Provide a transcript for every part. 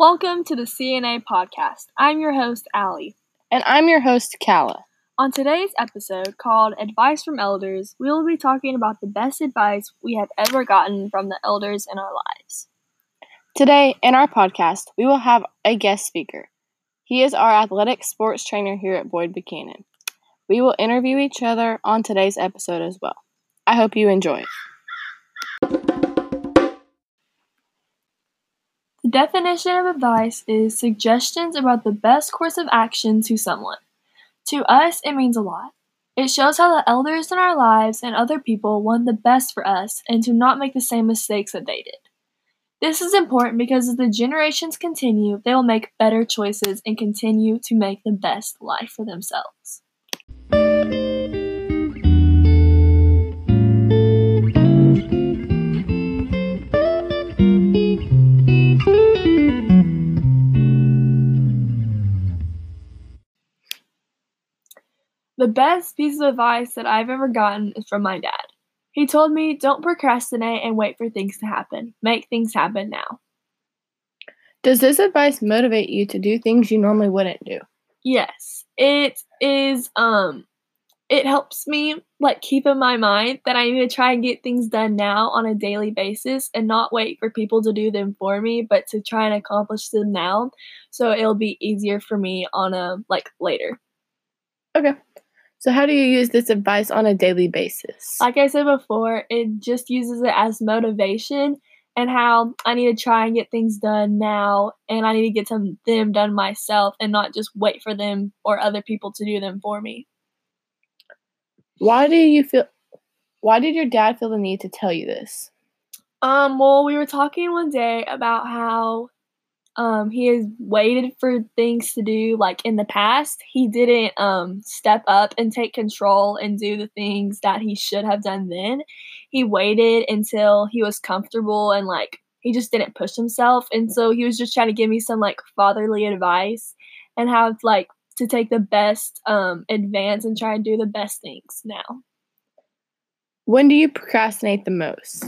Welcome to the CNA podcast. I'm your host, Allie. And I'm your host, Kala. On today's episode called Advice from Elders, we will be talking about the best advice we have ever gotten from the elders in our lives. Today, in our podcast, we will have a guest speaker. He is our athletic sports trainer here at Boyd Buchanan. We will interview each other on today's episode as well. I hope you enjoy it. Definition of advice is suggestions about the best course of action to someone. To us, it means a lot. It shows how the elders in our lives and other people want the best for us and to not make the same mistakes that they did. This is important because as the generations continue, they will make better choices and continue to make the best life for themselves. Best piece of advice that I've ever gotten is from my dad. He told me, don't procrastinate and wait for things to happen. Make things happen now. Does this advice motivate you to do things you normally wouldn't do? Yes. It is um it helps me like keep in my mind that I need to try and get things done now on a daily basis and not wait for people to do them for me, but to try and accomplish them now so it'll be easier for me on a like later. Okay. So, how do you use this advice on a daily basis? Like I said before, it just uses it as motivation and how I need to try and get things done now and I need to get some them done myself and not just wait for them or other people to do them for me. Why do you feel why did your dad feel the need to tell you this? Um well, we were talking one day about how um, he has waited for things to do like in the past. He didn't um, step up and take control and do the things that he should have done then. He waited until he was comfortable and like he just didn't push himself. And so he was just trying to give me some like fatherly advice and how like to take the best um, advance and try and do the best things now. When do you procrastinate the most?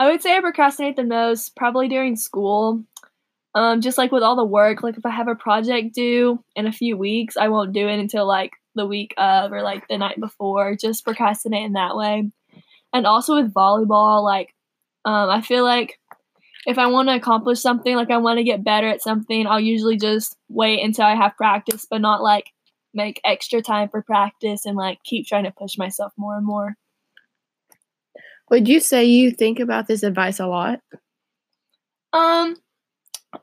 I would say I procrastinate the most probably during school. Um, just like with all the work, like if I have a project due in a few weeks, I won't do it until like the week of or like the night before, just procrastinate in that way. And also with volleyball, like um, I feel like if I want to accomplish something, like I want to get better at something, I'll usually just wait until I have practice, but not like make extra time for practice and like keep trying to push myself more and more. Would you say you think about this advice a lot? Um,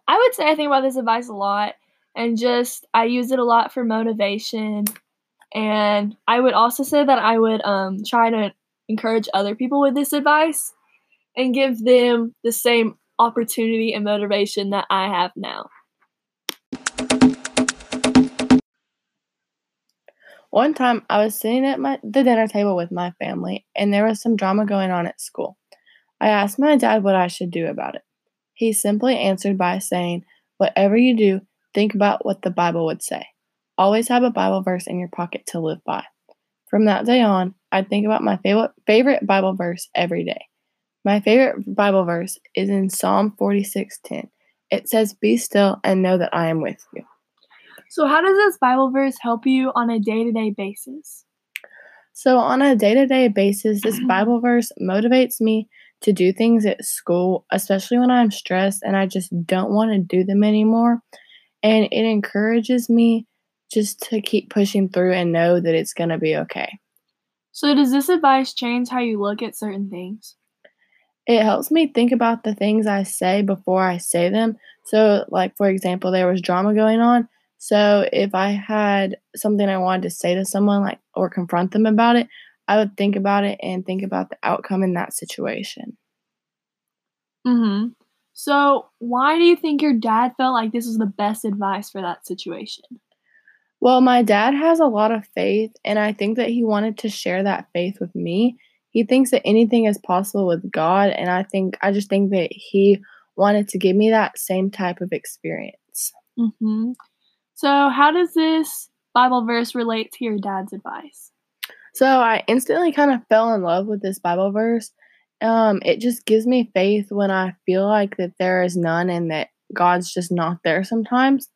I would say I think about this advice a lot and just I use it a lot for motivation. And I would also say that I would um, try to encourage other people with this advice and give them the same opportunity and motivation that I have now. One time I was sitting at my the dinner table with my family and there was some drama going on at school. I asked my dad what I should do about it. He simply answered by saying, Whatever you do, think about what the Bible would say. Always have a Bible verse in your pocket to live by. From that day on, I think about my favorite, favorite Bible verse every day. My favorite Bible verse is in Psalm 46:10. It says, "Be still and know that I am with you." So, how does this Bible verse help you on a day-to-day basis? So, on a day-to-day basis, this Bible verse motivates me to do things at school, especially when I'm stressed and I just don't want to do them anymore. And it encourages me just to keep pushing through and know that it's going to be okay. So, does this advice change how you look at certain things? It helps me think about the things I say before I say them. So, like, for example, there was drama going on. So, if I had something I wanted to say to someone, like, or confront them about it, I would think about it and think about the outcome in that situation. Mhm. So, why do you think your dad felt like this was the best advice for that situation? Well, my dad has a lot of faith, and I think that he wanted to share that faith with me. He thinks that anything is possible with God, and I think I just think that he wanted to give me that same type of experience. Mhm. So, how does this Bible verse relate to your dad's advice? So I instantly kind of fell in love with this Bible verse. Um, it just gives me faith when I feel like that there is none and that God's just not there sometimes.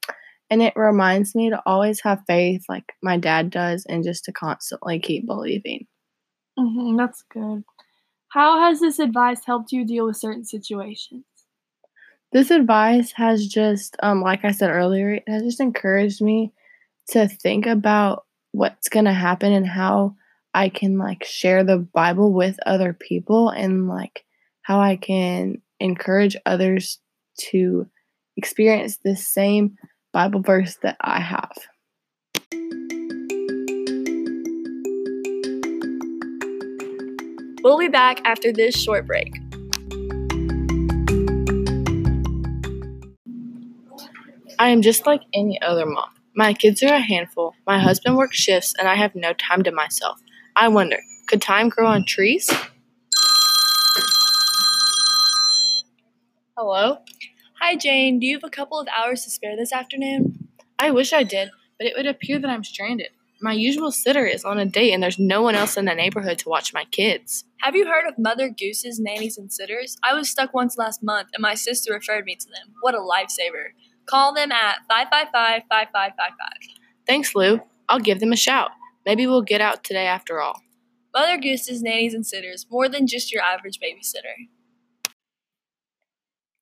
And it reminds me to always have faith, like my dad does, and just to constantly keep believing. Mm-hmm, that's good. How has this advice helped you deal with certain situations? This advice has just, um, like I said earlier, it has just encouraged me to think about what's going to happen and how I can like share the Bible with other people and like how I can encourage others to experience the same Bible verse that I have. We'll be back after this short break. I am just like any other mom. My kids are a handful, my husband works shifts, and I have no time to myself. I wonder, could time grow on trees? Hello? Hi, Jane. Do you have a couple of hours to spare this afternoon? I wish I did, but it would appear that I'm stranded. My usual sitter is on a date, and there's no one else in the neighborhood to watch my kids. Have you heard of Mother Goose's nannies and sitters? I was stuck once last month, and my sister referred me to them. What a lifesaver. Call them at 555 5555. Thanks, Lou. I'll give them a shout. Maybe we'll get out today after all. Mother Goose's nannies and sitters, more than just your average babysitter.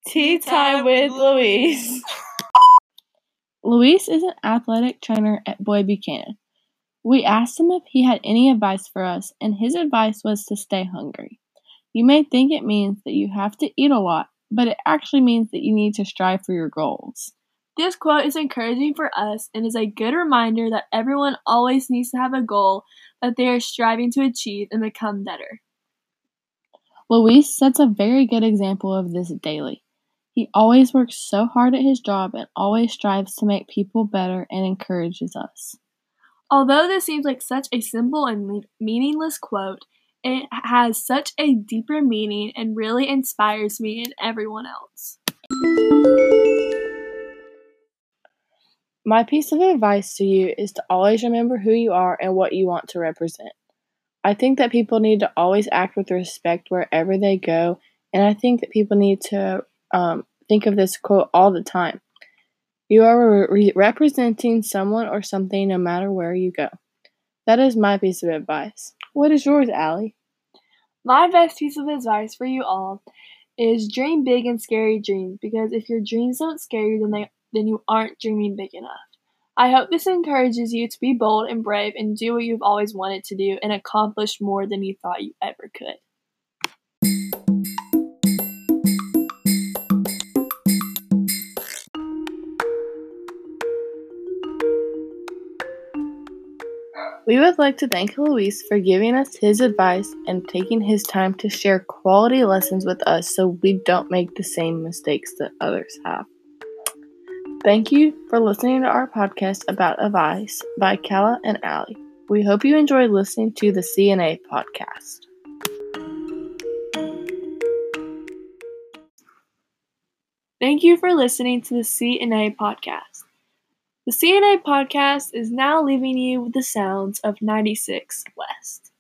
Tea time with Louise. Luis is an athletic trainer at Boyd Buchanan. We asked him if he had any advice for us, and his advice was to stay hungry. You may think it means that you have to eat a lot, but it actually means that you need to strive for your goals. This quote is encouraging for us and is a good reminder that everyone always needs to have a goal that they are striving to achieve and become better. Luis sets a very good example of this daily. He always works so hard at his job and always strives to make people better and encourages us. Although this seems like such a simple and meaningless quote, it has such a deeper meaning and really inspires me and everyone else. My piece of advice to you is to always remember who you are and what you want to represent. I think that people need to always act with respect wherever they go, and I think that people need to um, think of this quote all the time. You are re- representing someone or something no matter where you go. That is my piece of advice. What is yours, Allie? My best piece of advice for you all is dream big and scary dreams because if your dreams don't scare you, then they then you aren't dreaming big enough. I hope this encourages you to be bold and brave and do what you've always wanted to do and accomplish more than you thought you ever could. We would like to thank Luis for giving us his advice and taking his time to share quality lessons with us so we don't make the same mistakes that others have. Thank you for listening to our podcast about advice by Kala and Allie. We hope you enjoyed listening to the CNA podcast. Thank you for listening to the CNA podcast. The CNA podcast is now leaving you with the sounds of 96 West.